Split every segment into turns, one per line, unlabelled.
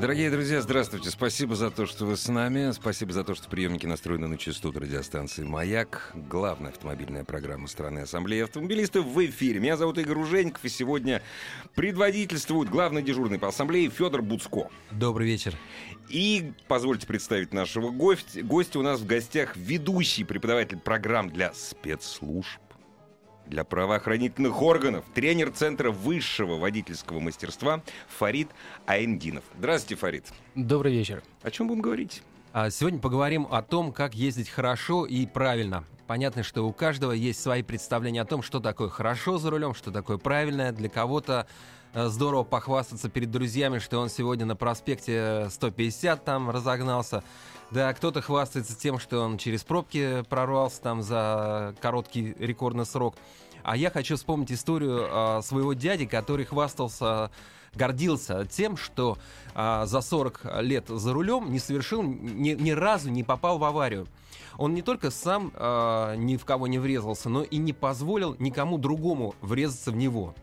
Дорогие друзья, здравствуйте. Спасибо за то, что вы с нами. Спасибо за то, что приемники настроены на частоту радиостанции «Маяк». Главная автомобильная программа страны Ассамблеи автомобилистов в эфире. Меня зовут Игорь Ужеников, и сегодня предводительствует главный дежурный по Ассамблее Федор Буцко.
Добрый вечер.
И позвольте представить нашего гостя. Гостя у нас в гостях ведущий преподаватель программ для спецслужб для правоохранительных органов, тренер Центра высшего водительского мастерства Фарид Айнгинов. Здравствуйте, Фарид.
Добрый вечер.
О чем будем говорить?
А сегодня поговорим о том, как ездить хорошо и правильно. Понятно, что у каждого есть свои представления о том, что такое хорошо за рулем, что такое правильное. Для кого-то здорово похвастаться перед друзьями, что он сегодня на проспекте 150 там разогнался. Да, кто-то хвастается тем, что он через пробки прорвался там за короткий рекордный срок. А я хочу вспомнить историю э, своего дяди, который хвастался, гордился тем, что э, за 40 лет за рулем не совершил, ни, ни разу не попал в аварию. Он не только сам э, ни в кого не врезался, но и не позволил никому другому врезаться в него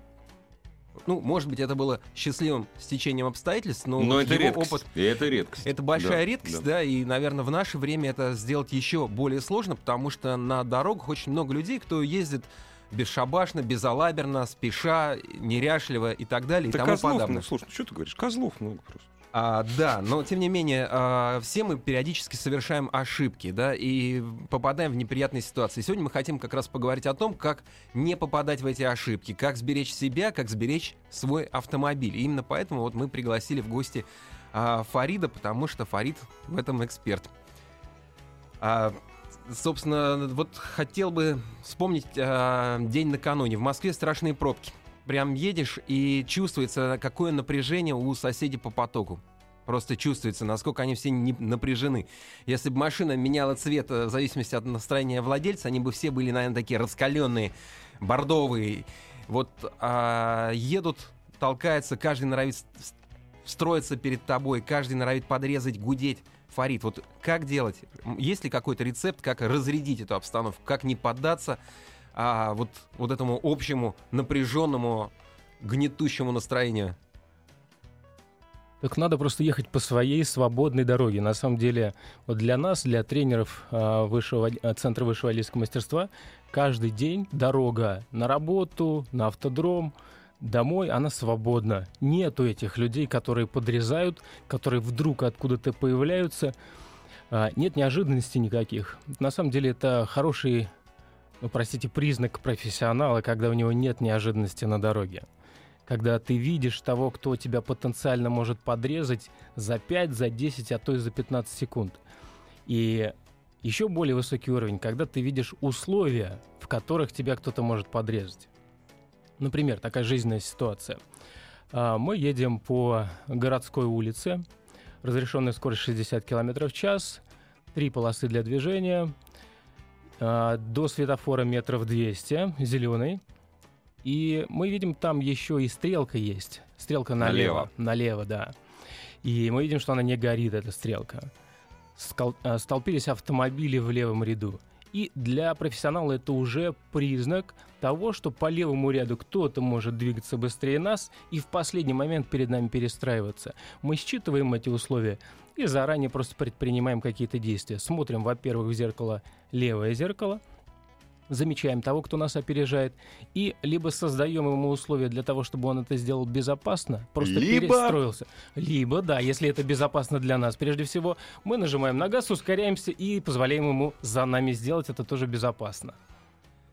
ну, может быть, это было счастливым стечением обстоятельств, но,
но
вот
это
его
редкость.
опыт...
И это редкость.
Это большая
Да,
редкость,
да.
да. и, наверное, в наше время это сделать еще более сложно, потому что на дорогах очень много людей, кто ездит бесшабашно, безалаберно, спеша, неряшливо и так далее,
Да
и тому
козлов
подобное.
много. Слушай, ну что ты говоришь? Козлов много просто.
А, да, но тем не менее, а, все мы периодически совершаем ошибки, да, и попадаем в неприятные ситуации. Сегодня мы хотим как раз поговорить о том, как не попадать в эти ошибки, как сберечь себя, как сберечь свой автомобиль. И именно поэтому вот мы пригласили в гости а, Фарида, потому что Фарид в этом эксперт. А, собственно, вот хотел бы вспомнить а, день накануне. В Москве страшные пробки. Прям едешь и чувствуется, какое напряжение у соседей по потоку. Просто чувствуется, насколько они все не напряжены. Если бы машина меняла цвет э, в зависимости от настроения владельца, они бы все были, наверное, такие раскаленные, бордовые. Вот а, едут, толкаются, каждый норовит встроиться перед тобой, каждый норовит подрезать, гудеть. Фарид, вот как делать? Есть ли какой-то рецепт, как разрядить эту обстановку, как не поддаться а, вот, вот этому общему напряженному, гнетущему настроению?
Так надо просто ехать по своей свободной дороге. На самом деле, вот для нас, для тренеров а, высшего, а, Центра высшего водительского мастерства, каждый день дорога на работу, на автодром, домой, она свободна. Нету этих людей, которые подрезают, которые вдруг откуда-то появляются. А, Нет неожиданностей никаких. На самом деле, это хороший, ну, простите, признак профессионала, когда у него нет неожиданности на дороге когда ты видишь того, кто тебя потенциально может подрезать за 5, за 10, а то и за 15 секунд. И еще более высокий уровень, когда ты видишь условия, в которых тебя кто-то может подрезать. Например, такая жизненная ситуация. А, Мы едем по городской улице, разрешенная скорость 60 км в час, три полосы для движения, до светофора метров 200, зеленый, и мы видим, там еще и стрелка есть. Стрелка налево. Налево, да. И мы видим, что она не горит, эта стрелка. Скол- а, Столпились автомобили в левом ряду. И для профессионала это уже признак того, что по левому ряду кто-то может двигаться быстрее нас и в последний момент перед нами перестраиваться. Мы считываем эти условия и заранее просто предпринимаем какие-то действия. Смотрим, во-первых, в зеркало левое зеркало, замечаем того, кто нас опережает, и либо создаем ему условия для того, чтобы он это сделал безопасно, просто
Либо-
перестроился. Либо, да, если это безопасно для нас, прежде всего, мы нажимаем на газ, ускоряемся и позволяем ему за нами сделать это тоже безопасно.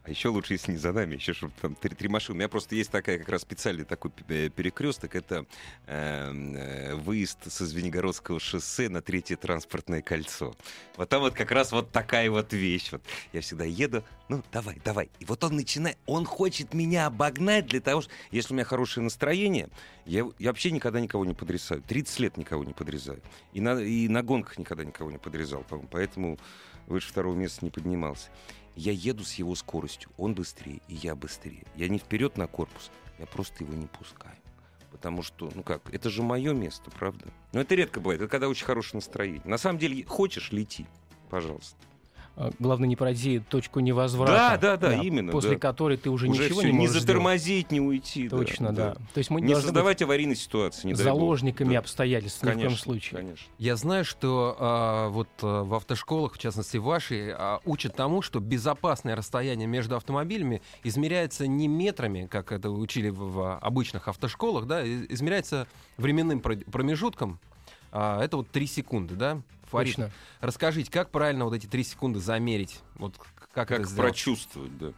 А еще лучше, если не за нами, еще чтобы там три, три машины. У меня просто есть такая как раз специальный такой э, перекресток. Это э, э, выезд со Звенигородского шоссе на третье транспортное кольцо. Вот там вот как раз вот такая вот вещь. Вот я всегда еду, ну давай, давай. И вот он начинает, он хочет меня обогнать для того, что если у меня хорошее настроение, я, я вообще никогда никого не подрезаю. 30 лет никого не подрезаю. И на, и на гонках никогда никого не подрезал, по-моему. Поэтому выше второго места не поднимался. Я еду с его скоростью, он быстрее, и я быстрее. Я не вперед на корпус, я просто его не пускаю. Потому что, ну как, это же мое место, правда? Но это редко бывает, это когда очень хорошее настроение. На самом деле, хочешь, лети, пожалуйста.
А, главное не пройти точку невозврата.
Да, да, да, да именно.
После
да.
которой ты уже,
уже
ничего
все,
не можешь
Не затормозить,
сделать.
не уйти.
Точно, да.
да.
То есть мы
не, создавать аварийной ситуации, не
заложниками
да.
обстоятельств
конечно,
ни в коем случае.
Конечно.
Я знаю, что а, вот а, в автошколах, в частности вашей, а, учат тому, что безопасное расстояние между автомобилями измеряется не метрами, как это учили в, в обычных автошколах, да, измеряется временным промежутком. А, это вот 3 секунды, да?
Фарид, Точно.
расскажите, как правильно вот эти три секунды замерить? Вот как,
как
это
прочувствовать, да?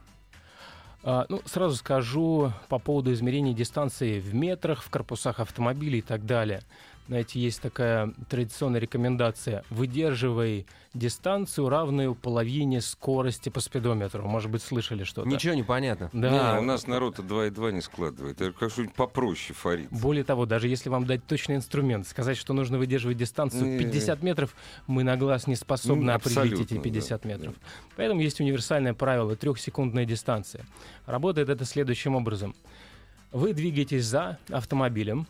А, ну, сразу скажу по поводу измерения дистанции в метрах, в корпусах автомобилей и так далее знаете, есть такая традиционная рекомендация. Выдерживай дистанцию, равную половине скорости по спидометру. Может быть, слышали что-то.
Ничего не понятно.
Да. Не, у нас народ 2,2 не складывает. Это как что-нибудь попроще фарит.
Более того, даже если вам дать точный инструмент, сказать, что нужно выдерживать дистанцию не, 50 метров, мы на глаз не способны ну, определить эти 50 да, метров. Да. Поэтому есть универсальное правило трехсекундная дистанция. Работает это следующим образом. Вы двигаетесь за автомобилем,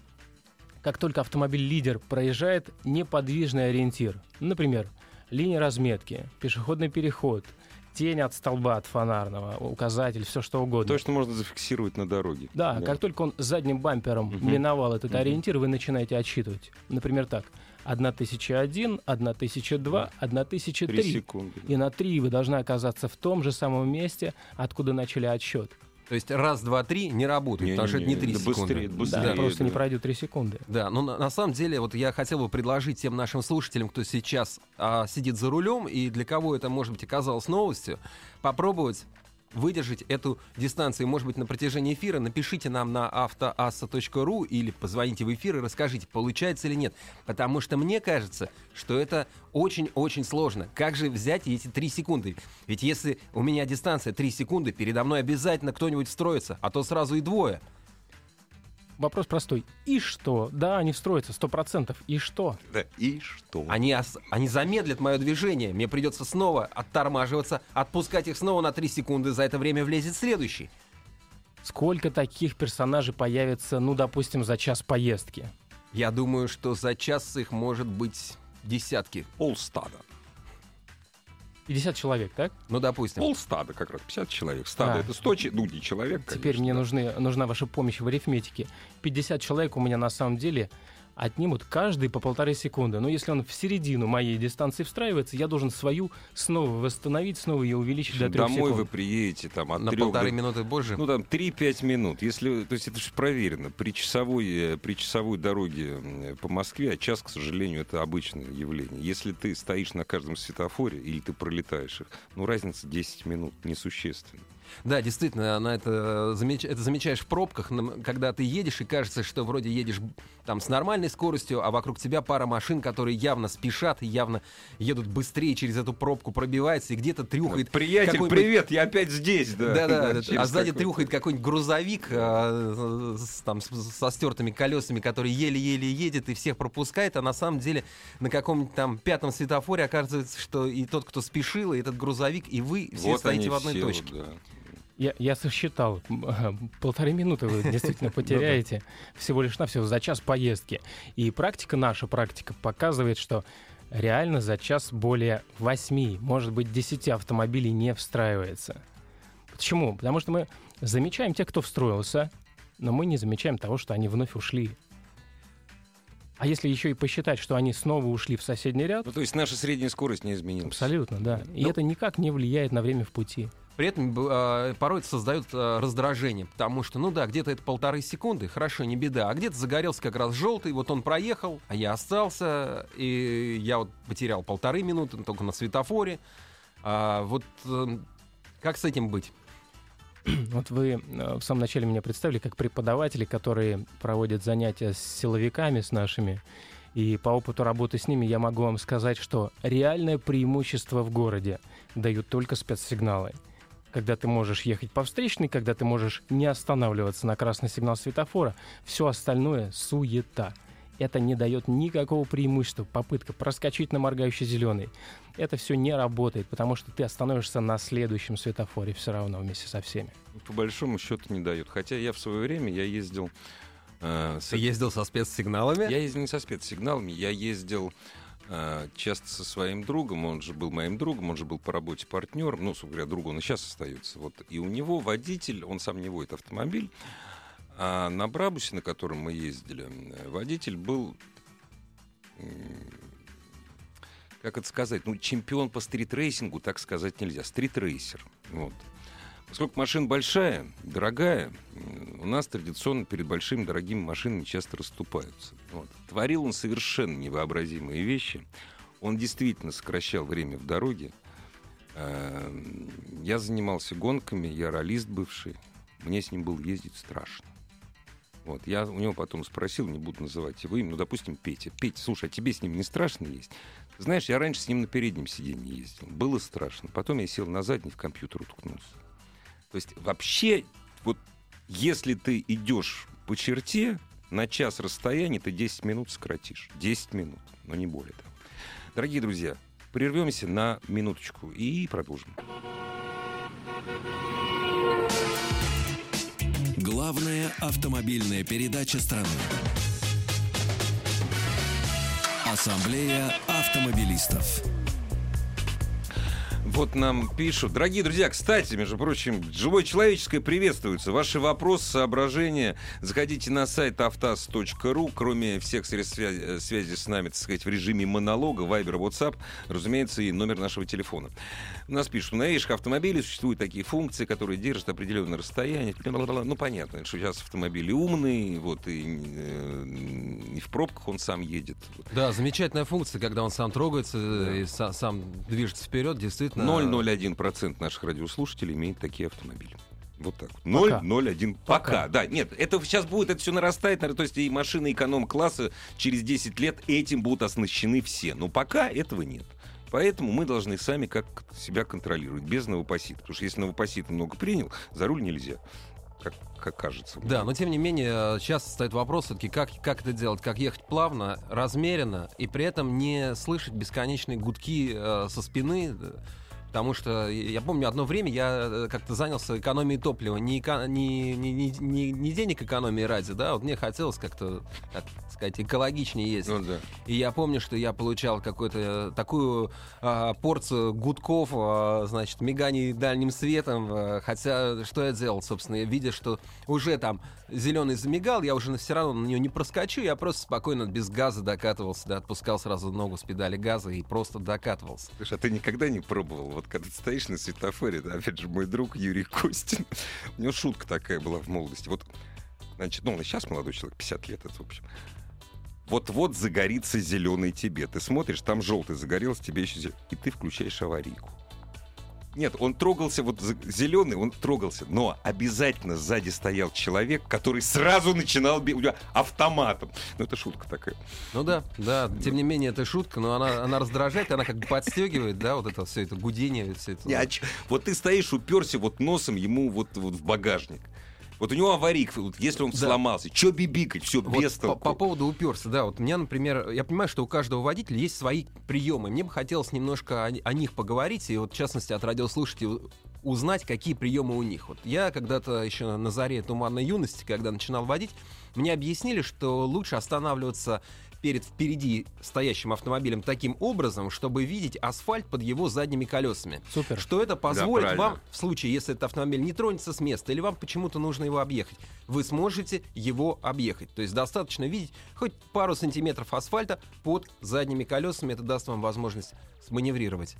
как только автомобиль-лидер проезжает неподвижный ориентир, например, линия разметки, пешеходный переход, тень от столба, от фонарного, указатель, все что угодно.
То, что можно зафиксировать на дороге.
Да, да. как только он задним бампером угу. миновал этот угу. ориентир, вы начинаете отсчитывать. Например, так. 1001, 1002, 1003. 3
секунды.
И на 3 вы должны оказаться в том же самом месте, откуда начали отсчет.
То есть раз, два, три не работает, не, потому не, что это не три секунды.
Быстрее, быстрее,
да, просто да. не пройдет три секунды.
Да, но на, на самом деле вот я хотел бы предложить тем нашим слушателям, кто сейчас а, сидит за рулем и для кого это, может быть, оказалось новостью, попробовать выдержать эту дистанцию, может быть, на протяжении эфира, напишите нам на автоасса.ру или позвоните в эфир и расскажите, получается или нет. Потому что мне кажется, что это очень-очень сложно. Как же взять эти три секунды? Ведь если у меня дистанция 3 секунды, передо мной обязательно кто-нибудь встроится, а то сразу и двое.
Вопрос простой. И что? Да, они встроятся, сто процентов. И что?
Да, и что?
Они, ос- они замедлят мое движение. Мне придется снова оттормаживаться, отпускать их снова на три секунды. За это время влезет следующий.
Сколько таких персонажей появится, ну, допустим, за час поездки?
Я думаю, что за час их может быть десятки.
Полстада.
50 человек, так?
Ну, допустим.
Полстада как раз, 50 человек. Стадо а. это 100, ну, не человек,
Теперь конечно, мне
да.
нужны, нужна ваша помощь в арифметике. 50 человек у меня на самом деле отнимут каждый по полторы секунды. Но если он в середину моей дистанции встраивается, я должен свою снова восстановить, снова ее увеличить до трех
Домой
секунд.
вы приедете там от
На
3
полторы
до...
минуты позже?
Ну там 3-5 минут. Если, то есть это же проверено. При часовой, э, при часовой дороге по Москве, а час, к сожалению, это обычное явление. Если ты стоишь на каждом светофоре или ты пролетаешь их, ну разница 10 минут несущественна.
Да, действительно, она это, замеч... это замечаешь в пробках, когда ты едешь, и кажется, что вроде едешь там с нормальной скоростью, а вокруг тебя пара машин, которые явно спешат и явно едут быстрее через эту пробку, пробивается, и где-то трюхает...
Приятель, привет, я опять здесь, да.
Да-да, а сзади трюхает какой-нибудь грузовик а, с, там, со стертыми колесами, который еле-еле едет и всех пропускает, а на самом деле на каком-нибудь там пятом светофоре оказывается, что и тот, кто спешил, и этот грузовик, и вы все
вот
стоите в одной
все,
точке.
Да.
Я, я сосчитал. Полторы минуты вы действительно ну потеряете всего лишь на все за час поездки. И практика, наша практика показывает, что реально за час более 8, может быть, 10 автомобилей не встраивается. Почему? Потому что мы замечаем тех, кто встроился, но мы не замечаем того, что они вновь ушли. А если еще и посчитать, что они снова ушли в соседний ряд...
Ну, то есть наша средняя скорость не изменилась.
Абсолютно, да. И Но... Ну это никак не влияет на время в пути.
При этом э, порой это создает э, раздражение, потому что, ну да, где-то это полторы секунды, хорошо, не беда, а где-то загорелся как раз желтый, вот он проехал, а я остался, и я вот потерял полторы минуты только на светофоре. А, вот э, как с этим быть?
Вот вы э, в самом начале меня представили как преподаватели, которые проводят занятия с силовиками, с нашими. И по опыту работы с ними я могу вам сказать, что реальное преимущество в городе дают только спецсигналы. Когда ты можешь ехать по встречной, когда ты можешь не останавливаться на красный сигнал светофора, все остальное — суета это не дает никакого преимущества. Попытка проскочить на моргающий зеленый. Это все не работает, потому что ты остановишься на следующем светофоре все равно вместе со всеми.
По большому счету не дает. Хотя я в свое время я ездил...
Э, с... Ты ездил со спецсигналами?
Я ездил не со спецсигналами, я ездил часто со своим другом, он же был моим другом, он же был по работе партнером, ну, собственно говоря, друг он и сейчас остается. Вот. И у него водитель, он сам не водит автомобиль, а на Брабусе, на котором мы ездили, водитель был, как это сказать, ну, чемпион по стритрейсингу, так сказать нельзя, стритрейсер. Вот. Поскольку машина большая, дорогая, у нас традиционно перед большими дорогими машинами часто расступаются. Вот. Творил он совершенно невообразимые вещи. Он действительно сокращал время в дороге. Эм, я занимался гонками, я ролист бывший. Мне с ним было ездить страшно. Вот, я у него потом спросил, не буду называть его имя, ну, допустим, Петя. Петя, слушай, а тебе с ним не страшно есть? Знаешь, я раньше с ним на переднем сиденье ездил. Было страшно. Потом я сел на задний, в компьютер уткнулся. То есть вообще, вот если ты идешь по черте, на час расстояния ты 10 минут сократишь. 10 минут, но не более того. Дорогие друзья, прервемся на минуточку и продолжим.
Главная автомобильная передача страны. Ассамблея автомобилистов.
Вот нам пишут. Дорогие друзья, кстати, между прочим, живое человеческое приветствуется. Ваши вопросы, соображения, заходите на сайт автаз.ру. Кроме всех средств связи, э, связи с нами, так сказать, в режиме монолога, Viber, WhatsApp, разумеется, и номер нашего телефона. У нас пишут, у новейших автомобилей существуют такие функции, которые держат определенное расстояние. Ну, понятно, что сейчас автомобили умные, вот, и, э, и в пробках он сам едет.
Да, замечательная функция, когда он сам трогается да. и сам, сам движется вперед, действительно
0,01% наших радиослушателей имеет такие автомобили. Вот так вот. 0,01. Пока. Пока. Да, нет, это сейчас будет, это все нарастает. То есть и машины эконом-класса через 10 лет этим будут оснащены все. Но пока этого нет. Поэтому мы должны сами как себя контролировать, без новопосита. Потому что если новопосит много принял, за руль нельзя как, как кажется.
Да, но тем не менее, часто стоит вопрос все-таки, как, как это делать, как ехать плавно, размеренно, и при этом не слышать бесконечные гудки э, со спины, Потому что я помню, одно время я э, как-то занялся экономией топлива. Не, эко, не, не, не, не денег экономии ради, да, вот мне хотелось как-то, так сказать, экологичнее ездить. Ну, да. И я помню, что я получал какую-то такую а, порцию гудков, а, значит, миганий дальним светом. А, хотя, что я делал, собственно, я видя, что уже там зеленый замигал, я уже все равно на нее не проскочу, я просто спокойно без газа докатывался, да, отпускал сразу ногу с педали газа и просто докатывался.
Слушай, а ты никогда не пробовал, вот когда ты стоишь на светофоре, да, опять же, мой друг Юрий Костин, у него шутка такая была в молодости, вот, значит, ну, он и сейчас молодой человек, 50 лет, это, в общем, вот-вот загорится зеленый тебе. Ты смотришь, там желтый загорелся, тебе еще зеленый. И ты включаешь аварийку. Нет, он трогался, вот зеленый, он трогался, но обязательно сзади стоял человек, который сразу начинал бить автоматом. Ну, это шутка такая.
Ну да, да, тем не менее, это шутка, но она, она раздражает, она как бы подстегивает, да, вот это все это гудение, все это.
Не, а ч... Вот ты стоишь, уперся вот носом ему вот, вот в багажник. Вот у него аварийка, вот если он да. сломался, что бибикать, все вот без
толку. По, по поводу уперся, да, вот у меня, например, я понимаю, что у каждого водителя есть свои приемы. Мне бы хотелось немножко о, о них поговорить, и вот в частности от радиослушателей узнать, какие приемы у них. Вот я когда-то еще на заре туманной юности, когда начинал водить, мне объяснили, что лучше останавливаться перед впереди стоящим автомобилем таким образом, чтобы видеть асфальт под его задними колесами.
Супер.
Что это позволит да, вам, в случае, если этот автомобиль не тронется с места, или вам почему-то нужно его объехать, вы сможете его объехать. То есть достаточно видеть хоть пару сантиметров асфальта под задними колесами. Это даст вам возможность сманеврировать.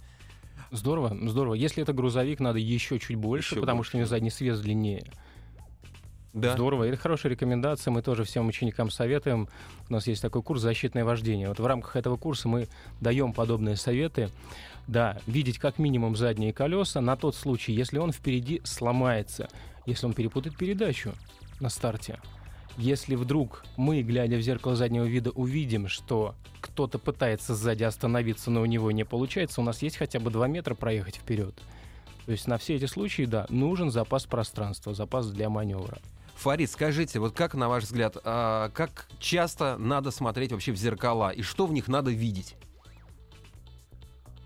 Здорово, здорово. Если это грузовик, надо еще чуть больше, еще потому больше. что у него задний свес длиннее. Да. Здорово. Это хорошая рекомендация. Мы тоже всем ученикам советуем. У нас есть такой курс «Защитное вождение». Вот в рамках этого курса мы даем подобные советы. Да, видеть как минимум задние колеса на тот случай, если он впереди сломается. если он перепутает передачу на старте. Если вдруг мы, глядя в зеркало заднего вида, увидим, что кто-то пытается сзади остановиться, но у него не получается, у нас есть хотя бы 2 метра проехать вперед. То есть на все эти случаи, да, нужен запас пространства, запас для маневра.
Фарид, скажите, вот как, на ваш взгляд, а, как часто надо смотреть вообще в зеркала и что в них надо видеть?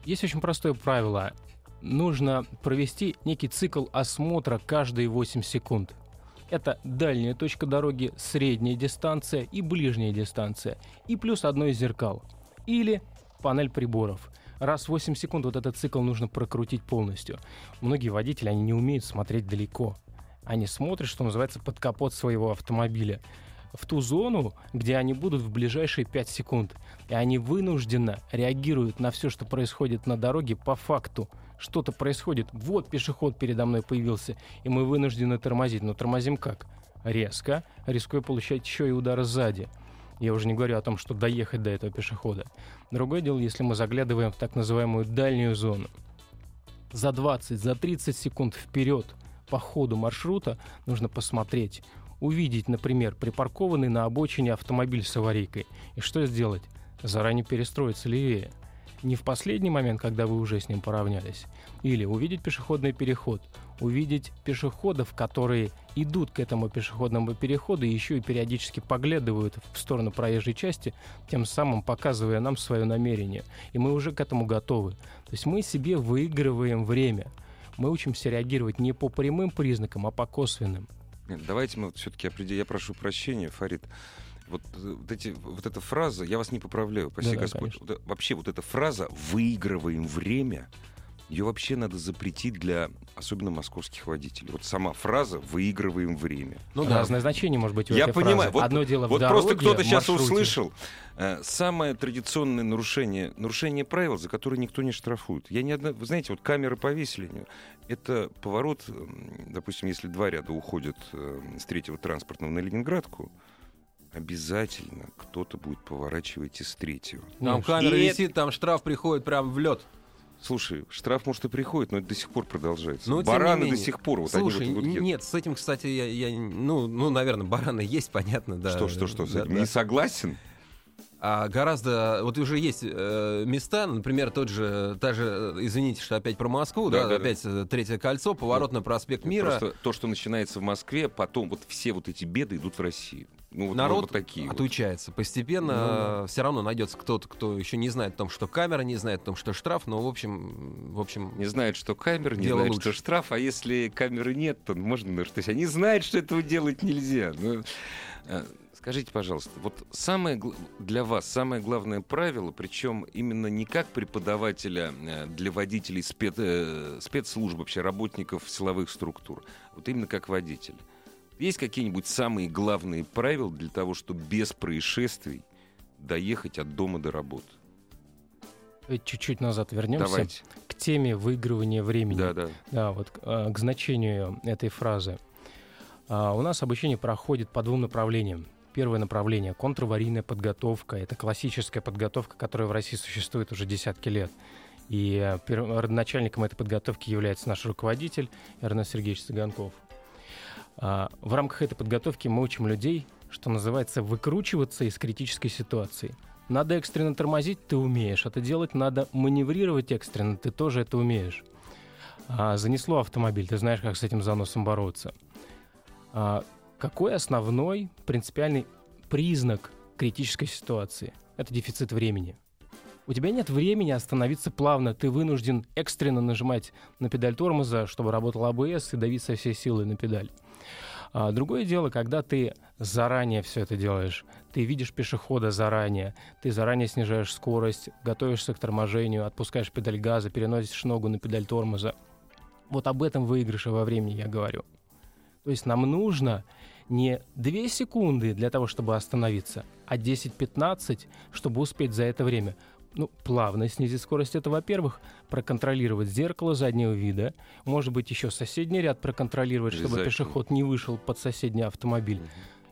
Есть очень простое правило. Нужно провести некий цикл осмотра каждые 8 секунд. Это дальняя точка дороги, средняя дистанция и ближняя дистанция. И плюс одно из зеркал. Или панель приборов. Раз в 8 секунд вот этот цикл нужно прокрутить полностью. Многие водители, они не умеют смотреть далеко. Они смотрят, что называется, под капот своего автомобиля в ту зону, где они будут в ближайшие 5 секунд. И они вынужденно реагируют на все, что происходит на дороге по факту. Что-то происходит. Вот пешеход передо мной появился, и мы вынуждены тормозить. Но тормозим как? Резко, рискуя получать еще и удары сзади. Я уже не говорю о том, что доехать до этого пешехода. Другое дело, если мы заглядываем в так называемую дальнюю зону. За 20, за 30 секунд вперед по ходу маршрута нужно посмотреть, увидеть, например, припаркованный на обочине автомобиль с аварийкой. И что сделать? Заранее перестроиться левее. Не в последний момент, когда вы уже с ним поравнялись. Или увидеть пешеходный переход. Увидеть пешеходов, которые идут к этому пешеходному переходу и еще и периодически поглядывают в сторону проезжей части, тем самым показывая нам свое намерение. И мы уже к этому готовы. То есть мы себе выигрываем время. Мы учимся реагировать не по прямым признакам, а по косвенным.
Нет, давайте мы вот все-таки определим. Я прошу прощения, Фарид. Вот, вот, эти, вот эта фраза, я вас не поправляю, спаси
Да-да,
Господь.
конечно.
Вот, э, вообще вот эта фраза «выигрываем время», ее вообще надо запретить для особенно московских водителей. Вот сама фраза «выигрываем время».
Ну да,
Разное значение может быть у
Я
этой
понимаю.
фразы.
Вот-
Одно дело в
Вот
дороге,
просто кто-то сейчас услышал. э, Самое традиционное нарушение, нарушение правил, за которые никто не штрафует. Я не одна, вы знаете, вот камеры повесили. Это поворот, м, допустим, если два ряда уходят э, с третьего транспортного на Ленинградку, обязательно кто-то будет поворачивать из третьего.
Там камера
и
висит, там штраф приходит прям в лед.
Слушай, штраф может и приходит, но это до сих пор продолжается.
Но
Бараны до
менее.
сих пор вот
Слушай,
они вот, вот
нет, с этим, кстати, я, я- ну, ну, наверное, бараны есть, понятно, да.
Что, что, что, с
Да,
этим?
да.
Не согласен?
А гораздо, вот уже есть э, места, например, тот же, та же, э, извините, что опять про Москву,
Да,
да,
да, да.
опять э, третье кольцо, поворот на проспект Мира.
Просто то, что начинается в Москве, потом вот все вот эти беды идут в Россию. Ну, вот,
Народ
вот такие вот.
отучается. Постепенно все равно найдется кто-то, кто еще не знает о том, что камера, не знает о том, что штраф, но в общем, в общем,
Не знает, что камера, не знает,
лучше.
что штраф, а если камеры нет, то можно... ну, То есть они знают, что этого делать нельзя. Ну, э, скажите, пожалуйста, вот самое для вас самое главное правило, причем именно не как преподавателя э, для водителей спец, э, спецслужб, вообще работников силовых структур, вот именно как водитель. Есть какие-нибудь самые главные правила для того, чтобы без происшествий доехать от дома до работы?
Давайте Чуть-чуть назад вернемся
Давайте.
к теме выигрывания времени.
Да, да.
Да, вот э, к значению этой фразы. А, у нас обучение проходит по двум направлениям. Первое направление — контраварийная подготовка. Это классическая подготовка, которая в России существует уже десятки лет. И э, пер- родоначальником этой подготовки является наш руководитель Эрнест Сергеевич Цыганков. А, в рамках этой подготовки мы учим людей, что называется, выкручиваться из критической ситуации. Надо экстренно тормозить, ты умеешь. Это делать надо маневрировать экстренно, ты тоже это умеешь. А, занесло автомобиль, ты знаешь, как с этим заносом бороться. А, какой основной принципиальный признак критической ситуации? Это дефицит времени. У тебя нет времени остановиться плавно, ты вынужден экстренно нажимать на педаль тормоза, чтобы работал АБС и давить со всей силы на педаль. А другое дело, когда ты заранее все это делаешь, ты видишь пешехода заранее, ты заранее снижаешь скорость, готовишься к торможению, отпускаешь педаль газа, переносишь ногу на педаль тормоза. Вот об этом выигрыше во времени я говорю. То есть нам нужно не 2 секунды для того, чтобы остановиться, а 10-15, чтобы успеть за это время. Ну, плавно снизить скорость, это, во-первых, проконтролировать зеркало заднего вида, может быть, еще соседний ряд проконтролировать, чтобы пешеход не вышел под соседний автомобиль.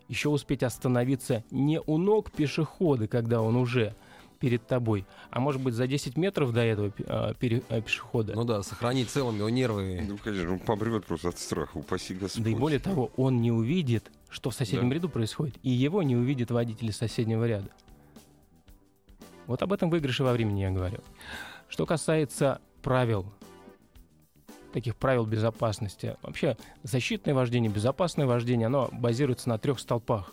Еще успеть остановиться не у ног пешехода, когда он уже перед тобой, а может быть за 10 метров до этого э, пере, э, пешехода.
Ну да, сохранить целыми его нервы.
Ну, конечно, он помрет просто от страха, упаси Господь.
Да и более того, он не увидит, что в соседнем
Да.
ряду происходит, и его не увидит водитель из соседнего ряда. Вот об этом выигрыше во времени я говорю. Что касается правил, таких правил безопасности, вообще защитное вождение, безопасное вождение, оно базируется на трех столпах.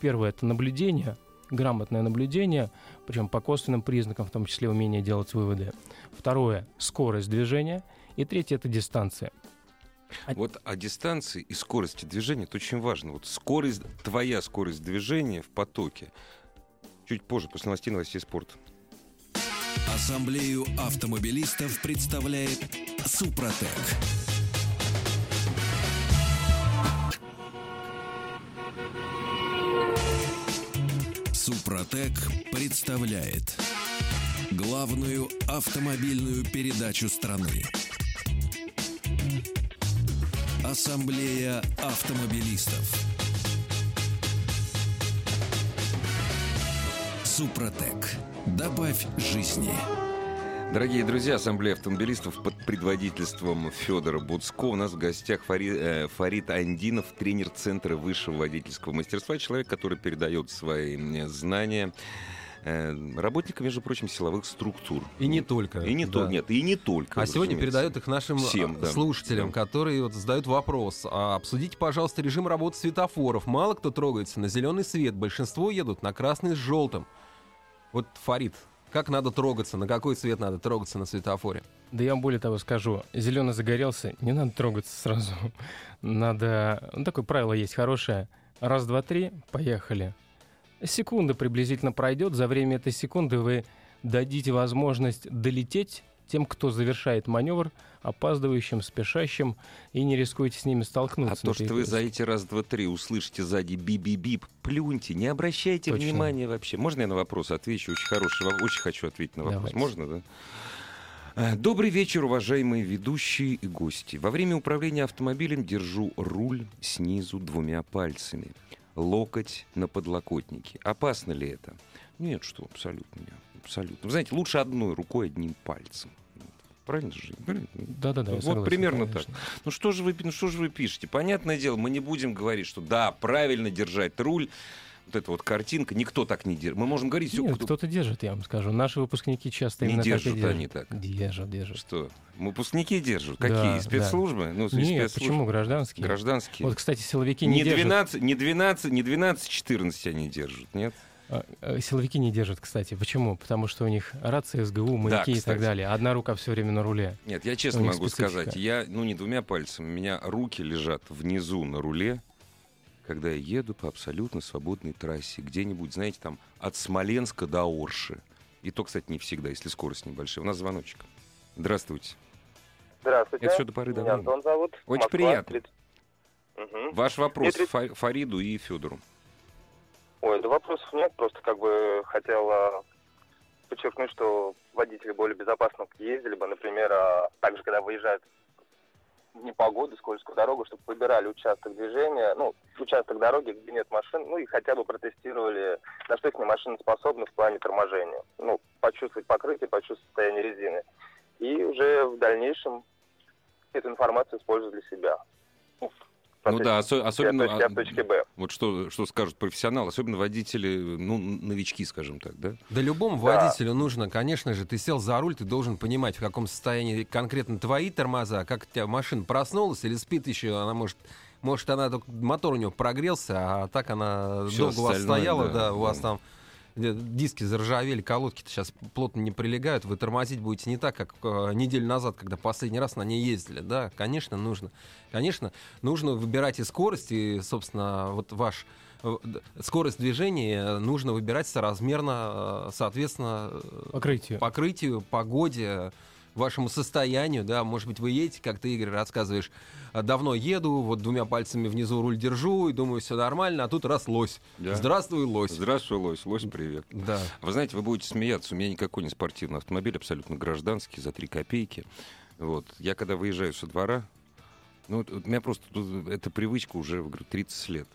Первое — это наблюдение, грамотное наблюдение, причем по косвенным признакам, в том числе умение делать выводы. Второе — скорость движения. И третье — это дистанция.
Вот о дистанции и скорости движения это очень важно. Вот скорость, твоя скорость движения в потоке. Чуть позже, после новостей, новостей спорта.
Ассамблею автомобилистов представляет Супротек. Супротек представляет главную автомобильную передачу страны. Ассамблея автомобилистов. Супротек. Добавь жизни.
Дорогие друзья, Ассамблея автомобилистов под предводительством Федора Буцко. У нас в гостях Фари- э, Фарид Андинов, тренер Центра высшего водительского мастерства. Человек, который передает свои э, знания э, работникам, между прочим, силовых структур.
И не только.
И не
да.
то, нет, и не только.
А сегодня передает их нашим
Всем,
а,
да.
слушателям,
Да.
которые вот задают вопрос. А, обсудите, пожалуйста, режим работы светофоров. Мало кто трогается на зеленый свет, большинство едут на красный с желтым. Вот, Фарид, как надо трогаться, на какой цвет надо трогаться на светофоре?
Да я вам более того скажу, зеленый загорелся, не надо трогаться сразу. Надо... Ну, такое правило есть хорошее. Раз, два, три, поехали. Секунда приблизительно пройдет. За время этой секунды вы дадите возможность долететь тем, кто завершает маневр, опаздывающим, спешащим, и не рискуете с ними столкнуться.
А то, что вы за эти раз, два, три услышите сзади бип-бип-бип, плюньте, не обращайте
Точно.
внимания вообще. Можно я на вопрос отвечу? Очень хороший вопрос. Очень хочу ответить на вопрос.
Давайте.
Можно, да? Э, Добрый вечер, уважаемые ведущие и гости. Во время управления автомобилем держу руль снизу двумя пальцами. Локоть на подлокотнике. Опасно ли это? Нет, что, абсолютно. Абсолютно. Вы знаете, лучше одной рукой, одним пальцем. Правильно же? Правильно?
Да-да-да, я
Вот
согласен,
примерно
конечно.
Ну что же вы, ну что же вы пишете? Понятное дело, мы не будем говорить, что да, правильно держать руль. Вот эта вот картинка, никто так не держит. Мы можем говорить
Нет,
кто...
кто-то держит, я вам скажу. Наши выпускники часто
Не
именно
держат
так держат.
они так.
Держат, держат.
Что? Выпускники держат?
Да,
Какие?
да.
Спецслужбы? Ну,
Нет,
спецслужбы.
почему гражданские?
Гражданские.
Вот, кстати, силовики не,
не,
держат.
12, не 12, не 12, 14 они держат, нет?
Э, Силовики не держат, кстати. Почему? Потому что у них рации, СГУ, маяки и
кстати.
так далее. Одна рука все время на руле.
Нет, я честно могу
специфика.
сказать, я, ну, не двумя пальцами, у меня руки лежат внизу на руле, когда я еду по абсолютно свободной трассе, где-нибудь, знаете, там, от Смоленска до Орши. И то, кстати, не всегда, если скорость небольшая. У нас звоночек. Здравствуйте.
Здравствуйте.
Это все до поры до
Меня. Антон зовут.
Очень
Москва,
приятно.
30. Мгм.
Ваш вопрос
Мне
Фа- Фариду и Федору.
Ой, да вопросов нет, просто как бы хотела подчеркнуть, что водители более безопасно ездили бы, например, а, также когда выезжают в непогоду, скользкую дорогу, чтобы выбирали участок движения, ну, участок дороги, где нет машин, ну и хотя бы протестировали, на что их машины способны в плане торможения. Ну, почувствовать покрытие, почувствовать состояние резины. И уже в дальнейшем эту информацию использовать для себя. Ну,
да, осо- особенно...
точки А
а,
в точке Б.
Вот что, что скажут профессионалы, особенно водители, ну, новички, скажем так, да?
Да любому
Да.
водителю нужно, конечно же, ты сел за руль, ты должен понимать, в каком состоянии конкретно твои тормоза, как у тебя машина проснулась или спит еще, она может... Может, она только мотор у нее прогрелся, а так она
Всё
долго у вас стояла,
да,
да, у вас
да.
там э, диски заржавели, колодки-то сейчас плотно не прилегают, вы тормозить будете не так, как э, неделю назад, когда последний раз на ней ездили. Да, конечно, нужно. Конечно, нужно выбирать и скорость, и, собственно, вот ваш э, скорость движения нужно выбирать соразмерно, э, соответственно, э,
Покрытие.
покрытию, погоде, вашему состоянию, да, может быть, вы едете, как ты, Игорь, рассказываешь, «А, давно еду, вот двумя пальцами внизу руль держу, и думаю, все нормально, а тут раз лось.
Да.
Здравствуй, лось.
Здравствуй, Лось. Лось, привет.
Да.
Вы знаете, вы будете смеяться. У меня никакой не спортивный автомобиль, абсолютно гражданский, за 3 копейки. Вот. Я когда выезжаю со двора, ну, у меня просто тут эта привычка уже, говорю, 30 лет.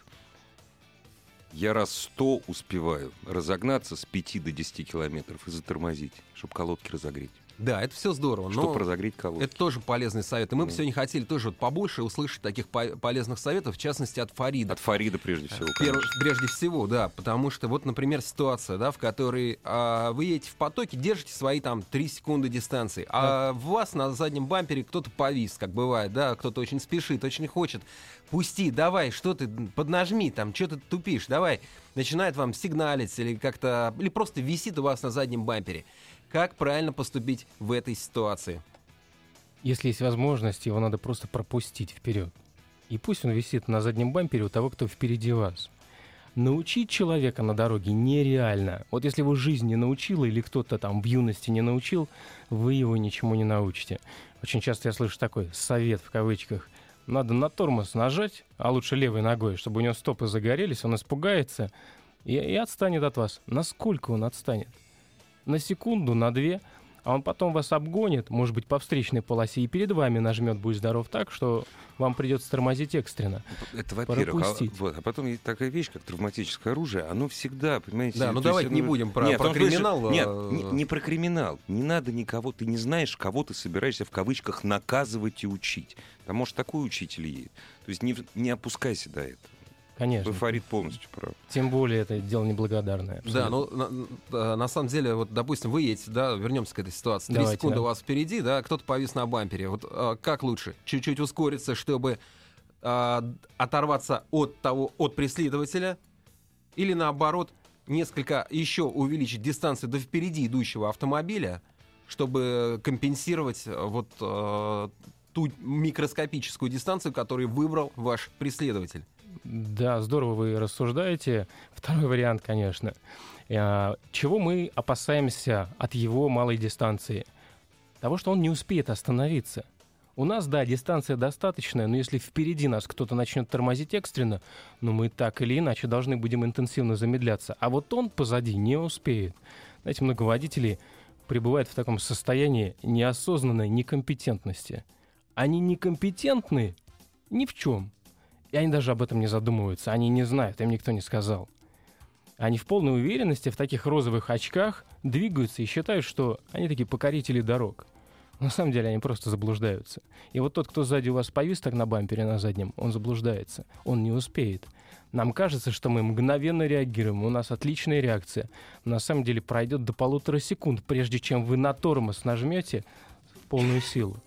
Я раз сто успеваю разогнаться с 5 до 10 километров и затормозить, чтобы колодки разогреть.
Да, это все здорово.
Чтобы
но
разогреть колодки.
это тоже полезный совет. И мы бы
Ну.
сегодня хотели тоже вот побольше услышать таких по- полезных советов, в частности от Фарида.
От Фарида прежде всего.
Пер-
конечно.
прежде всего, да, потому что вот, например, ситуация, да, в которой а, вы едете в потоке, держите свои там 3 секунды дистанции, а в вас на заднем бампере кто-то повис, как бывает, да, кто-то очень спешит, очень хочет. Пусти, давай, что ты, поднажми, там, что ты тупишь, давай. Начинает вам сигналить или как-то, или просто висит у вас на заднем бампере. Как правильно поступить в этой ситуации?
Если есть возможность, его надо просто пропустить вперед. И пусть он висит на заднем бампере у того, кто впереди вас. Научить человека на дороге нереально. Вот если его жизнь не научила или кто-то там в юности не научил, вы его ничему не научите. Очень часто я слышу такой совет в кавычках. Надо на тормоз нажать, а лучше левой ногой, чтобы у него стопы загорелись, он испугается и, и отстанет от вас. Насколько он отстанет? На секунду, на две, а он потом вас обгонит, может быть, по встречной полосе, и перед вами нажмет «Будь здоров» так, что вам придется тормозить экстренно.
Это во-первых. А, вот, а потом есть такая вещь, как травматическое оружие. Оно всегда, понимаете...
Да, ну давайте не
оно-
будем про,
Нет,
про криминал.
Нет,
а,
не, не про криминал. Не надо никого, ты не знаешь, кого ты собираешься в кавычках наказывать и учить. Там, может, такой учитель есть. То есть не, не опускайся до этого.
Конечно.
Фарид, полностью прав.
Тем более это дело неблагодарное.
Да,
абсолютно.
ну на, на самом деле, вот, допустим, вы едете, да, вернемся к этой ситуации. Три
Давайте,
секунды
да.
у вас впереди, да, кто-то повис на бампере. Вот а, как лучше? Чуть-чуть ускориться, чтобы а, оторваться от того, от преследователя, или наоборот, несколько еще увеличить дистанцию до впереди идущего автомобиля, чтобы компенсировать э, вот э, ту микроскопическую дистанцию, которую выбрал ваш преследователь.
Да, здорово вы рассуждаете. Второй вариант, конечно. А, Чего мы опасаемся от его малой дистанции? Того, что он не успеет остановиться. У нас, да, дистанция достаточная, но если впереди нас кто-то начнет тормозить экстренно, ну мы так или иначе должны будем интенсивно замедляться. А вот он позади не успеет. Знаете, много водителей пребывают в таком состоянии неосознанной некомпетентности. Они некомпетентны ни в чем. И они даже об этом не задумываются. Они не знают, им никто не сказал. Они в полной уверенности в таких розовых очках двигаются и считают, что они такие покорители дорог. На самом деле они просто заблуждаются. И вот тот, кто сзади у вас повис так на бампере на заднем, он заблуждается. Он не успеет. Нам кажется, что мы мгновенно реагируем, у нас отличная реакция. На самом деле пройдет до полутора секунд, прежде чем вы на тормоз нажмете в полную силу.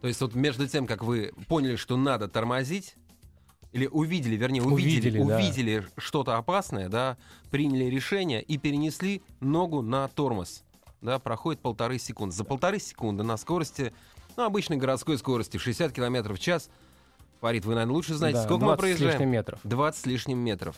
То есть вот между тем, как вы поняли, что надо тормозить, или увидели, вернее, увидели,
Увидели, да.
увидели что-то опасное, да, приняли решение и перенесли ногу на тормоз. Да, проходит полторы секунды. За полторы секунды на скорости, ну, обычной городской скорости, 60 км в час. Фарид, вы, наверное, лучше знаете,
Да,
сколько мы
20 с лишним
проезжаем?
метров.
20 с лишним метров.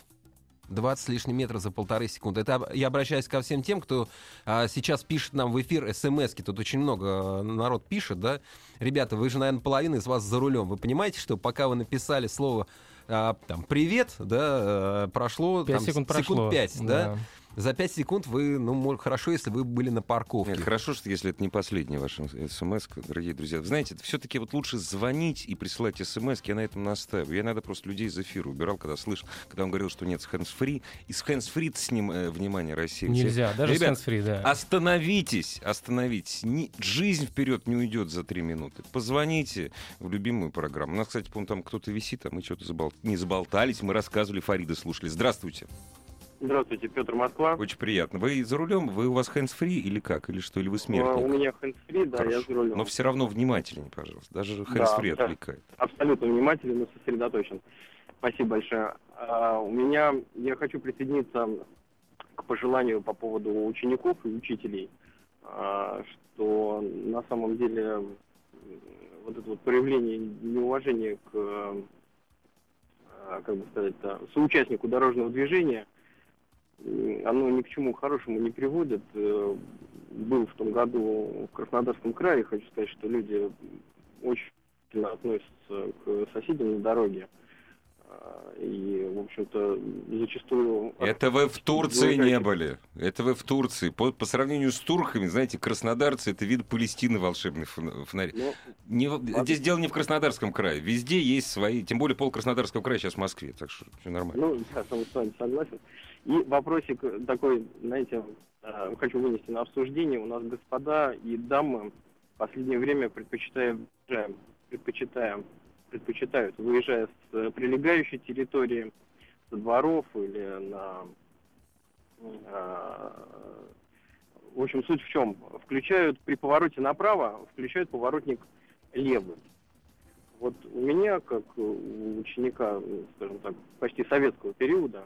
20 с лишним метров за полторы секунды. Это я обращаюсь ко всем тем, кто а, сейчас пишет нам в эфир смс -ки. Тут очень много а, народ пишет, да. Ребята, вы же, наверное, половина из вас за рулем. Вы понимаете, что пока вы написали слово а, там привет, да, а, прошло
Пять
там,
секунд прошло.
5, да. За 5 секунд вы, ну, хорошо, если вы были на парковке.
Нет, хорошо, что если это не последняя ваша смс, дорогие друзья. Вы знаете, все-таки вот лучше звонить и присылать смс, я на этом настаиваю. Я иногда просто людей из эфира убирал, когда слышал, когда он говорил, что нет с hands-free. И с hands-free с ним э, внимание рассеивается.
Нельзя, даже
Ребят,
с hands-free, да.
Остановитесь, остановитесь. Ни- жизнь вперед не уйдет за три минуты. Позвоните в любимую программу. У нас, кстати, по там кто-то висит, а мы что-то забол- не заболтались. Мы рассказывали, Фарида слушали. Здравствуйте.
Здравствуйте, Петр Москва.
Очень приятно. Вы за рулем? Вы у вас hands-free или как? Или что? Или вы
А, У
смертник?
меня хэндсфри, да, я
Хорошо.
за рулем.
Но все равно внимательнее, пожалуйста. Даже hands-free
да.
отвлекает.
Абсолютно внимателен и сосредоточен. Спасибо большое. А, у меня, я хочу присоединиться к пожеланию по поводу учеников и учителей, а, что на самом деле вот это вот проявление неуважения к, а, как бы сказать, соучастнику дорожного движения, оно ни к чему хорошему не приводит. Э, Был в том году в Краснодарском крае, хочу сказать, что люди очень относятся к соседям на дороге.
А, И, в общем-то, зачастую...
Это вы в Турции не были. Это вы в Турции. По, по сравнению с турками, знаете, краснодарцы это вид Палестины волшебный фон- фонарь.
Ну,
Не в- здесь дело не в Краснодарском крае. Везде есть свои. Тем более пол Краснодарского края сейчас в Москве. Так что все нормально.
Ну, я с вами согласен. И вопросик такой, знаете, э, хочу вынести на обсуждение. У нас господа и дамы в последнее время предпочитаем, предпочитаем, предпочитают, выезжая с э, прилегающей территории, со дворов или на... э, В общем, суть в чем? Включают при повороте направо, включают поворотник левый. Вот у меня, как у ученика, ну, скажем так, почти советского периода,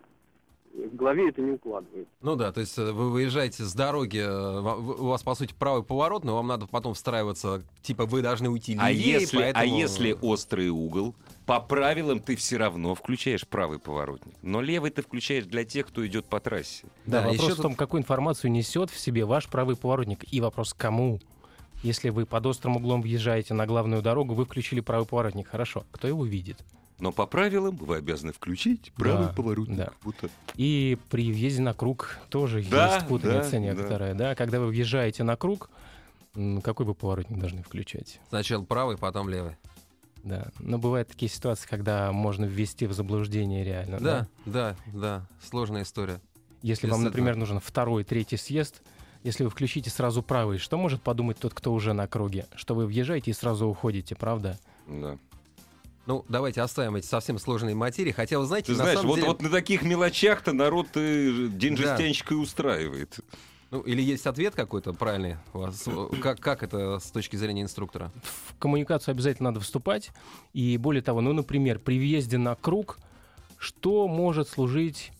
в голове это не укладывается.
Ну да, то есть э, вы выезжаете с дороги, э, у вас, по сути, правый поворот, но вам надо потом встраиваться, типа вы должны уйти
А
левее,
если, а
поэтому-
если острый угол, по правилам ты все равно включаешь правый поворотник. Но левый ты включаешь для тех, кто идет по трассе.
Да,
Да,
вопрос
еще
в том, какую информацию несет в себе ваш правый поворотник. И вопрос, кому? Если вы под острым углом въезжаете на главную дорогу, вы включили правый поворотник. Хорошо. Кто его видит?
Но по правилам вы обязаны включить правый
Да,
поворотник.
да.
Вот так.
И при въезде на круг тоже
Да,
есть путаница
да,
некоторая. Да. Когда вы въезжаете на круг, какой вы поворотник должны включать?
Сначала правый, потом левый.
Да. Но бывают такие ситуации, когда можно ввести в заблуждение реально. Да.
Да, да, да, сложная история.
Если вам,
Действительно.
например, нужен второй, третий съезд, если вы включите сразу правый, что может подумать тот, кто уже на круге? Что вы въезжаете и сразу уходите, правда?
Да.
Ну, давайте оставим эти совсем сложные материи. Хотя, вы знаете,
Ты
на
знаешь,
самом
вот,
деле...
вот на таких мелочах-то народ э, день
Да.
жестянщика и устраивает.
Ну, или есть ответ какой-то правильный у вас? Как, как это с точки зрения инструктора?
В коммуникацию обязательно надо вступать. И более того, ну, например, при въезде на круг, что может служить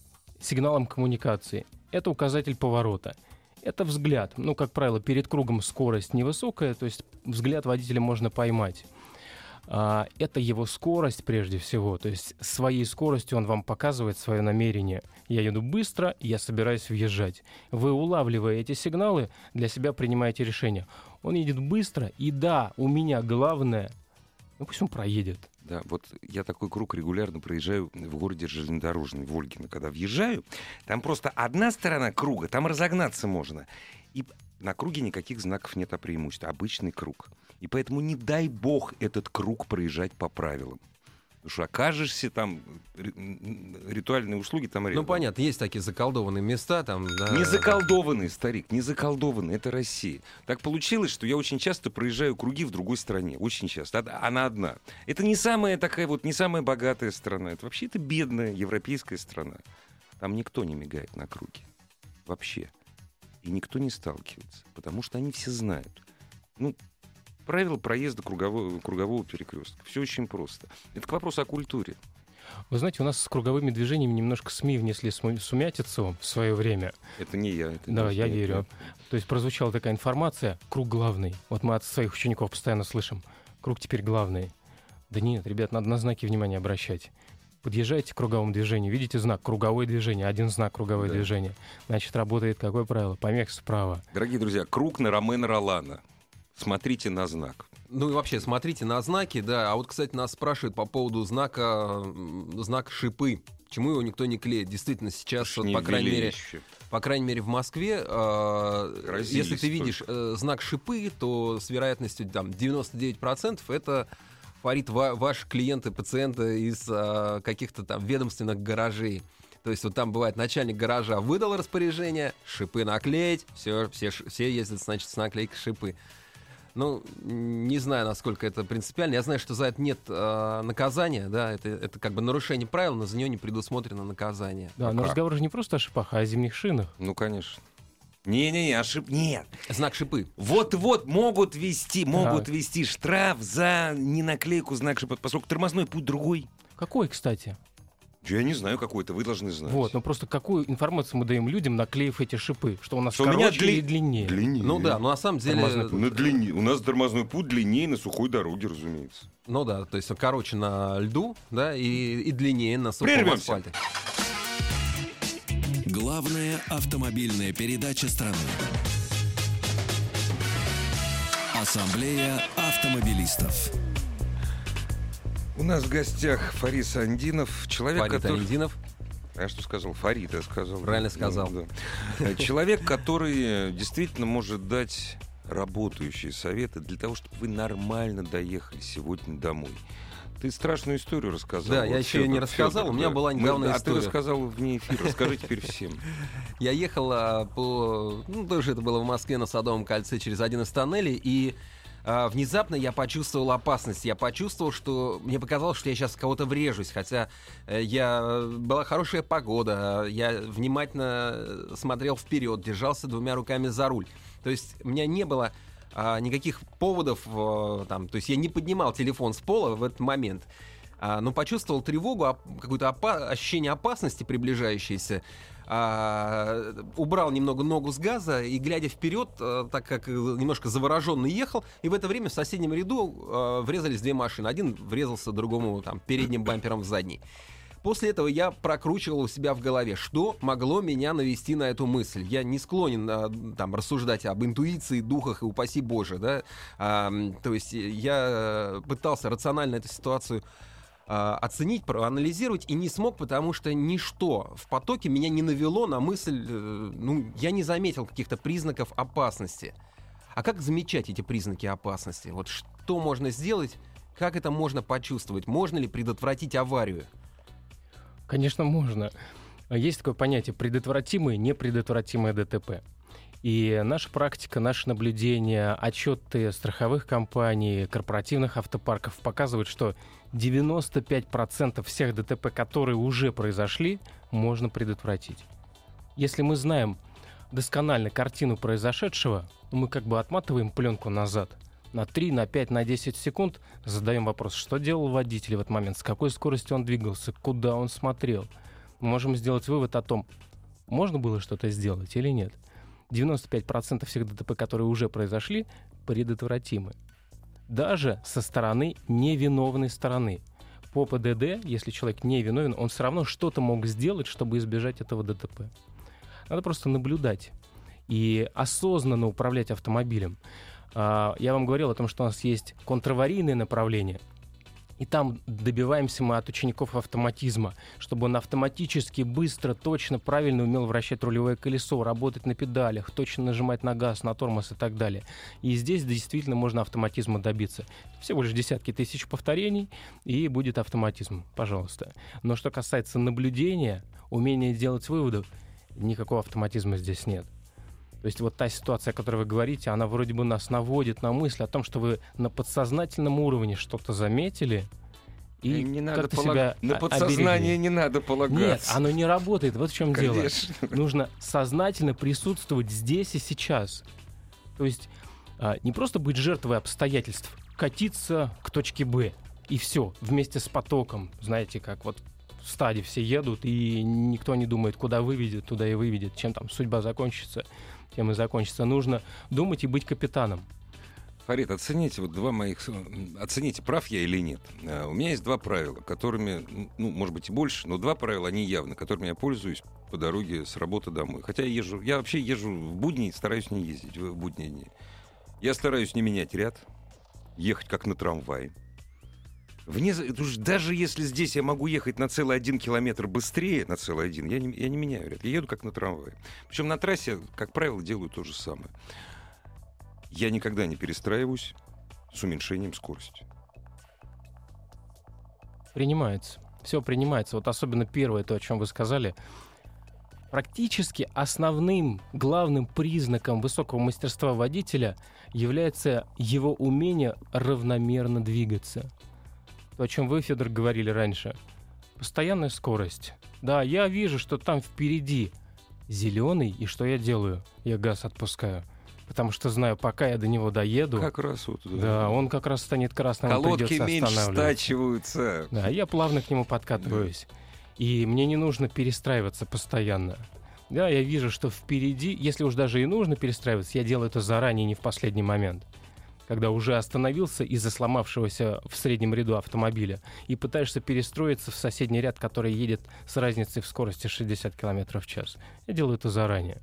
сигналом коммуникации? Это указатель поворота. Это взгляд. Ну, как правило, перед кругом скорость невысокая, то есть взгляд водителя можно поймать. А, это его скорость прежде всего. То есть своей скоростью он вам показывает свое намерение. Я еду быстро, я собираюсь въезжать. Вы, улавливая эти сигналы, для себя принимаете решение. Он едет быстро, и да, у меня главное, ну пусть он проедет.
Да, вот я такой круг регулярно проезжаю в городе железнодорожный, Вольгино. Когда въезжаю, там просто одна сторона круга, там разогнаться можно. И на круге никаких знаков нет о преимуществе. Обычный круг. И поэтому не дай бог этот круг проезжать по правилам. Потому что окажешься там, ритуальные услуги там
Ну,
рядом.
понятно, есть такие заколдованные места там. да.
Не заколдованный, старик, не заколдованный, это Россия. Так получилось, что я очень часто проезжаю круги в другой стране, очень часто, она одна. Это не самая такая вот, не самая богатая страна, это вообще это бедная европейская страна. Там никто не мигает на круге, вообще. И никто не сталкивается, потому что они все знают. Ну, правила проезда кругового, кругового перекрестка. Все очень просто. Это к вопросу о культуре.
Вы знаете, у нас с круговыми движениями немножко СМИ внесли сумя- сумятицу в свое время.
Это не я. Это
Да, я верю. То есть прозвучала такая информация, круг главный. Вот мы от своих учеников постоянно слышим, круг теперь главный. Да нет, ребят, надо на знаки внимания обращать. Подъезжаете к круговому движению, видите знак круговое движение, один знак круговое
Да.
движение. Значит, работает какое правило? Помех справа.
Дорогие друзья, круг на Ромена Ролана. Смотрите на знак.
Ну и вообще, смотрите на знаки, да. А вот, кстати, нас спрашивают по поводу знака, знак шипы. Почему его никто не клеит? Действительно, сейчас, вот, по крайней мере,
еще.
по крайней мере, в Москве, э, если ты видишь э, знак шипы, то с вероятностью там 99% это фарит ва- ваши клиенты, пациенты из э, каких-то там ведомственных гаражей. То есть вот там бывает начальник гаража выдал распоряжение, шипы наклеить, все, все, все ездят, значит, с наклейкой шипы. Ну, не знаю, насколько это принципиально. Я знаю, что за это нет э, наказания, да, это, это как бы нарушение правил, но за нее не предусмотрено наказание.
Да, но
как?
разговор же не просто о шипах, а о зимних шинах.
Ну, конечно. Не-не-не, ошиб... Нет.
Знак шипы.
Вот-вот могут вести, могут
Так.
вести штраф за ненаклейку знак шипа, поскольку тормозной путь другой.
Какой, кстати?
Я не знаю какой-то, вы должны знать.
Вот, ну просто какую информацию мы даем людям, наклеив эти шипы? Что у нас
Что у меня
короче
дли-
или длиннее?
Длиннее.
Ну да, но на самом деле...
Тормозной путь.
На длине. У нас тормозной путь длиннее на сухой дороге, разумеется.
Ну да, то есть короче на льду, да, и, и длиннее на сухом
Прервемся.
асфальте.
Главная автомобильная передача страны. Ассамблея автомобилистов.
У нас в гостях Фарис Андинов, человек,
Фарид
который...
Андинов.
А я что сказал? Фарид, я сказал.
Правильно сказал.
Ну, да. Человек, который действительно может дать работающие советы для того, чтобы вы нормально доехали сегодня домой. Ты страшную историю рассказал.
Да, я еще ее не рассказал, у меня была недавно
А ты
история.
рассказал вне эфира. Расскажи теперь всем.
Я ехал а, по... Ну, тоже это было в Москве на Садовом кольце через один из тоннелей, и а, внезапно я почувствовал опасность. Я почувствовал, что... Мне показалось, что я сейчас кого-то врежусь, хотя э, я... была хорошая погода, я внимательно смотрел вперед, держался двумя руками за руль. То есть у меня не было а, никаких поводов, э, там, то есть я не поднимал телефон с пола в этот момент. А, но почувствовал тревогу, какое-то опа- ощущение опасности приближающейся. А, убрал немного ногу с газа и, глядя вперед, э, так как э, немножко завороженно ехал, и в это время в соседнем ряду э, врезались две машины. Один врезался другому там, передним бампером в задний. После этого я прокручивал у себя в голове, что могло меня навести на эту мысль. Я не склонен а, там рассуждать об интуиции, духах и упаси Боже, да. А, то есть я пытался рационально эту ситуацию а, оценить, проанализировать и не смог, потому что ничто в потоке меня не навело на мысль, э, ну, я не заметил каких-то признаков опасности. А как замечать эти признаки опасности? Вот что можно сделать, как это можно почувствовать? Можно ли предотвратить аварию?
Конечно, можно. Есть такое понятие предотвратимое и непредотвратимое ДТП. И наша практика, наши наблюдения, отчеты страховых компаний, корпоративных автопарков показывают, что 95% всех ДТП, которые уже произошли, можно предотвратить. Если мы знаем досконально картину произошедшего, мы как бы отматываем пленку назад на 3, на 5, на 10 секунд, задаем вопрос, что делал водитель в этот момент, с какой скоростью он двигался, куда он смотрел. Мы можем сделать вывод о том, можно было что-то сделать или нет. 95% всех ДТП, которые уже произошли, предотвратимы. Даже со стороны невиновной стороны. По ПДД, если человек не виновен, он все равно что-то мог сделать, чтобы избежать этого ДТП. Надо просто наблюдать и осознанно управлять автомобилем. А, Я вам говорил о том, что у нас есть контраварийное направление. И там добиваемся мы от учеников автоматизма, чтобы он автоматически, быстро, точно, правильно умел вращать рулевое колесо, работать на педалях, точно нажимать на газ, на тормоз и так далее. И здесь действительно можно автоматизма добиться. Всего лишь десятки тысяч повторений, и будет автоматизм, пожалуйста. Но что касается наблюдения, умения делать выводы, никакого автоматизма здесь нет. То есть вот та ситуация, о которой вы говорите, она вроде бы нас наводит на мысль о том, что вы на подсознательном уровне что-то заметили, и
не надо
как-то
полаг-
себя
На подсознание
оберегли.
не надо полагаться.
Нет, оно не работает. Вот в чем дело. Нужно сознательно присутствовать здесь и сейчас. То есть а, не просто быть жертвой обстоятельств, катиться к точке Б и все вместе с потоком. Знаете, как вот в стаде все едут, и никто не думает, куда выведет, туда и выведет. Чем там судьба закончится, тем и закончится. Нужно думать и быть капитаном.
Фарид, оцените вот два моих... м, Оцените, прав я или нет. А, У меня есть два правила, которыми, ну, может быть, и больше, но два правила, они явны, которыми я пользуюсь по дороге с работы домой. Хотя я езжу... Я вообще езжу в будни, стараюсь не ездить в будние дни. Я стараюсь не менять ряд, ехать как на трамвае. Вне, даже если здесь я могу ехать на целый один километр быстрее, на целый один, я не, я не меняю ряд. Я еду как на трамвае. Причем на трассе, как правило, делаю то же самое. Я никогда не перестраиваюсь с уменьшением скорости.
Принимается. Все принимается. Вот особенно первое, то, о чем вы сказали. Практически основным, главным признаком высокого мастерства водителя является его умение равномерно двигаться. То, о чем вы, Федор, говорили раньше. Постоянная скорость. Да, я вижу, что там впереди зеленый, и что я делаю? Я газ отпускаю. Потому что знаю, пока я до него доеду,
Как раз вот.
да, он как раз станет красным,
Колодки меньше стачиваются.
Да, я плавно к нему подкатываюсь. И мне не нужно перестраиваться постоянно. Да, я вижу, что впереди, если уж даже и нужно перестраиваться, я делаю это заранее, не в последний момент. Когда уже остановился из-за сломавшегося в среднем ряду автомобиля и пытаешься перестроиться в соседний ряд, который едет с разницей в скорости 60 км в час. Я делаю это заранее.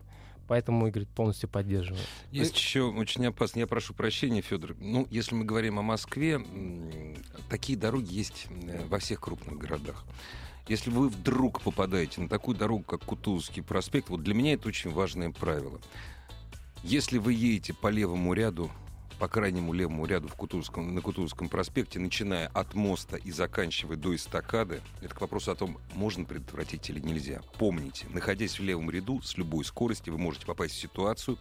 Поэтому, Игорь, полностью поддерживаю.
Есть еще очень опасно. Я прошу прощения, Федор. Ну, если мы говорим о Москве, такие дороги есть э, во всех крупных городах. Если вы вдруг попадаете на такую дорогу, как Кутузовский проспект, вот для меня это очень важное правило. Если вы едете по левому ряду, по крайнему левому ряду в Кутузовском, на Кутузовском проспекте, начиная от моста и заканчивая до эстакады, это к вопросу о том, можно предотвратить или нельзя. Помните, находясь в левом ряду, с любой скоростью вы можете попасть в ситуацию,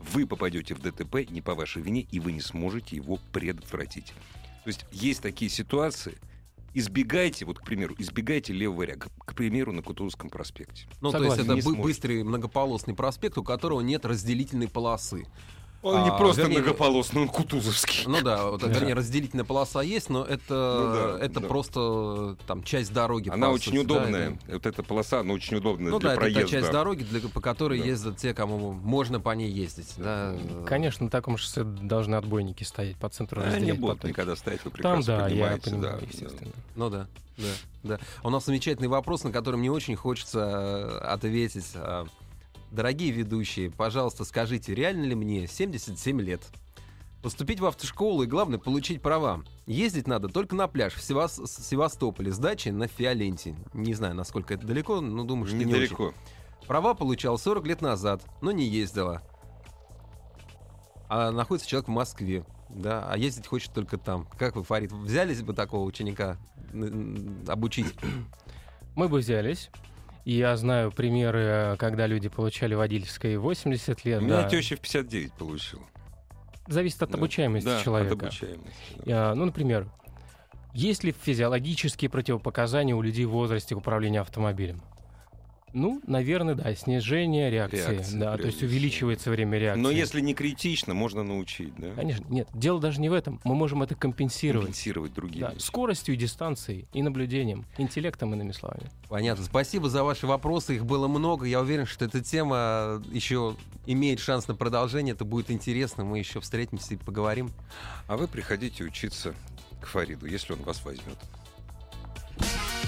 вы попадете в ДТП не по вашей вине, и вы не сможете его предотвратить. То есть есть такие ситуации, избегайте, вот, к примеру, избегайте левого ряда, к, примеру, на Кутузовском проспекте.
Ну, то
Согласен,
есть это бы- быстрый многополосный проспект, у которого нет разделительной полосы.
Он
А,
не просто
вернее,
многополосный, он кутузовский.
Ну да, вот,
Да.
вернее, разделительная полоса есть, но это,
Ну да,
это
да.
просто там часть дороги.
Она очень
сути, да,
удобная.
это-
Вот эта полоса, она очень удобная
Ну
для
да, это
проезда.
та часть дороги, для, по которой
Да.
ездят те, кому можно по ней ездить. Да.
Конечно, на таком шоссе должны отбойники стоять по центру
Они не
разделять
будут
потоки.
никогда стоять, вы
Там,
прекрасно
да, я
понимаете.
понимаю,
да.
естественно.
Ну да, да, да. У нас замечательный вопрос, на который мне очень хочется э, ответить. Дорогие ведущие, пожалуйста, скажите, реально ли мне 77 лет? Поступить в автошколу и, главное, получить права. Ездить надо только на пляж в Севас- Севастополе с дачей на Фиоленте. Не знаю, насколько это далеко, но думаю, что не очень.
Недалеко.
Права получал 40 лет назад, но не ездила. А находится человек в Москве, да, а ездить хочет только там. Как вы, Фарид, взялись бы такого ученика обучить?
Мы бы взялись. Я знаю примеры, когда люди получали водительское и 80
У
лет.
меня
да.
теща в 59 получила.
Зависит от
Да.
обучаемости
Да,
человека.
от обучаемости. да.
А, Ну, например, есть ли физиологические противопоказания у людей в возрасте к управлению автомобилем? Ну, наверное, да, снижение реакции.
Реакции,
да, то есть увеличивается время реакции.
Но если не критично, можно научить, да?
Конечно, нет, дело даже не в этом. Мы можем это компенсировать.
Компенсировать другими.
Да, скоростью и дистанцией, и наблюдением, интеллектом, иными словами.
Понятно. Спасибо за ваши вопросы. Их было много. Я уверен, что эта тема еще имеет шанс на продолжение. Это будет интересно. Мы еще встретимся и поговорим.
А вы приходите учиться к Фариду, если он вас возьмет.